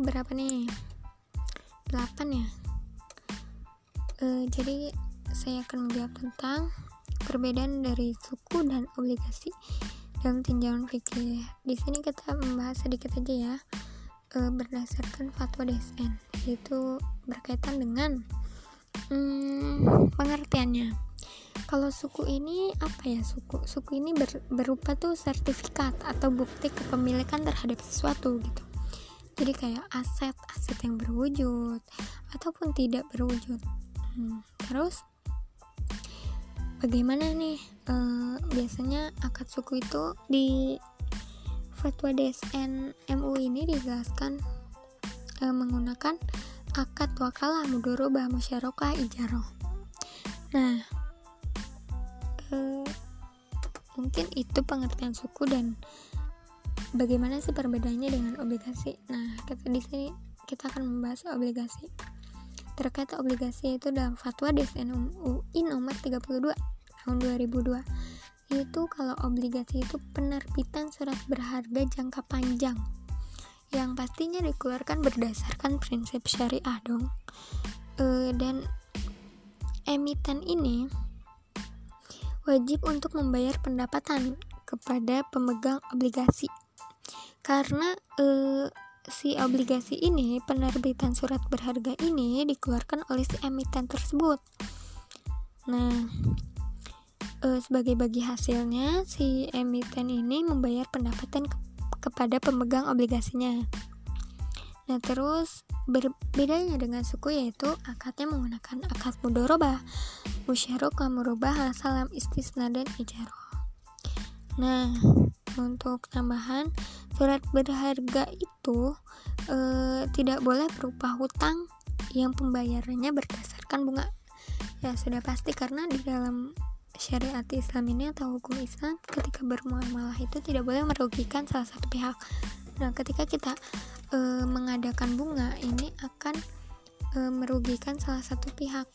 berapa nih 8 ya uh, jadi saya akan menjawab tentang perbedaan dari suku dan obligasi dalam tinjauan fikih. Di sini kita membahas sedikit aja ya uh, berdasarkan fatwa DSN yaitu berkaitan dengan hmm, pengertiannya. Kalau suku ini apa ya suku? Suku ini ber, berupa tuh sertifikat atau bukti kepemilikan terhadap sesuatu gitu. Jadi kayak aset, aset yang berwujud ataupun tidak berwujud. Hmm, terus bagaimana nih e, biasanya akad suku itu di fatwa DSN MU ini dijelaskan e, menggunakan akad wakalah mudorobah musyarakah ijaroh nah e, mungkin itu pengertian suku dan bagaimana sih perbedaannya dengan obligasi. Nah kita di sini kita akan membahas obligasi. Terkait obligasi itu dalam fatwa DSN UI nomor 32 tahun 2002 itu kalau obligasi itu penerbitan surat berharga jangka panjang yang pastinya dikeluarkan berdasarkan prinsip syariah dong. E, dan emiten ini wajib untuk membayar pendapatan kepada pemegang obligasi karena e, si obligasi ini, penerbitan surat berharga ini dikeluarkan oleh si emiten tersebut. Nah, e, sebagai bagi hasilnya, si emiten ini membayar pendapatan ke kepada pemegang obligasinya. Nah, terus berbedanya dengan suku yaitu akadnya menggunakan akad mudoroba, musyarakah murubah, salam istisna dan ijaroh. Nah, untuk tambahan surat berharga itu e, tidak boleh berupa hutang yang pembayarannya berdasarkan bunga ya sudah pasti karena di dalam syariat Islam ini atau hukum Islam ketika bermuamalah itu tidak boleh merugikan salah satu pihak nah ketika kita e, mengadakan bunga ini akan e, merugikan salah satu pihak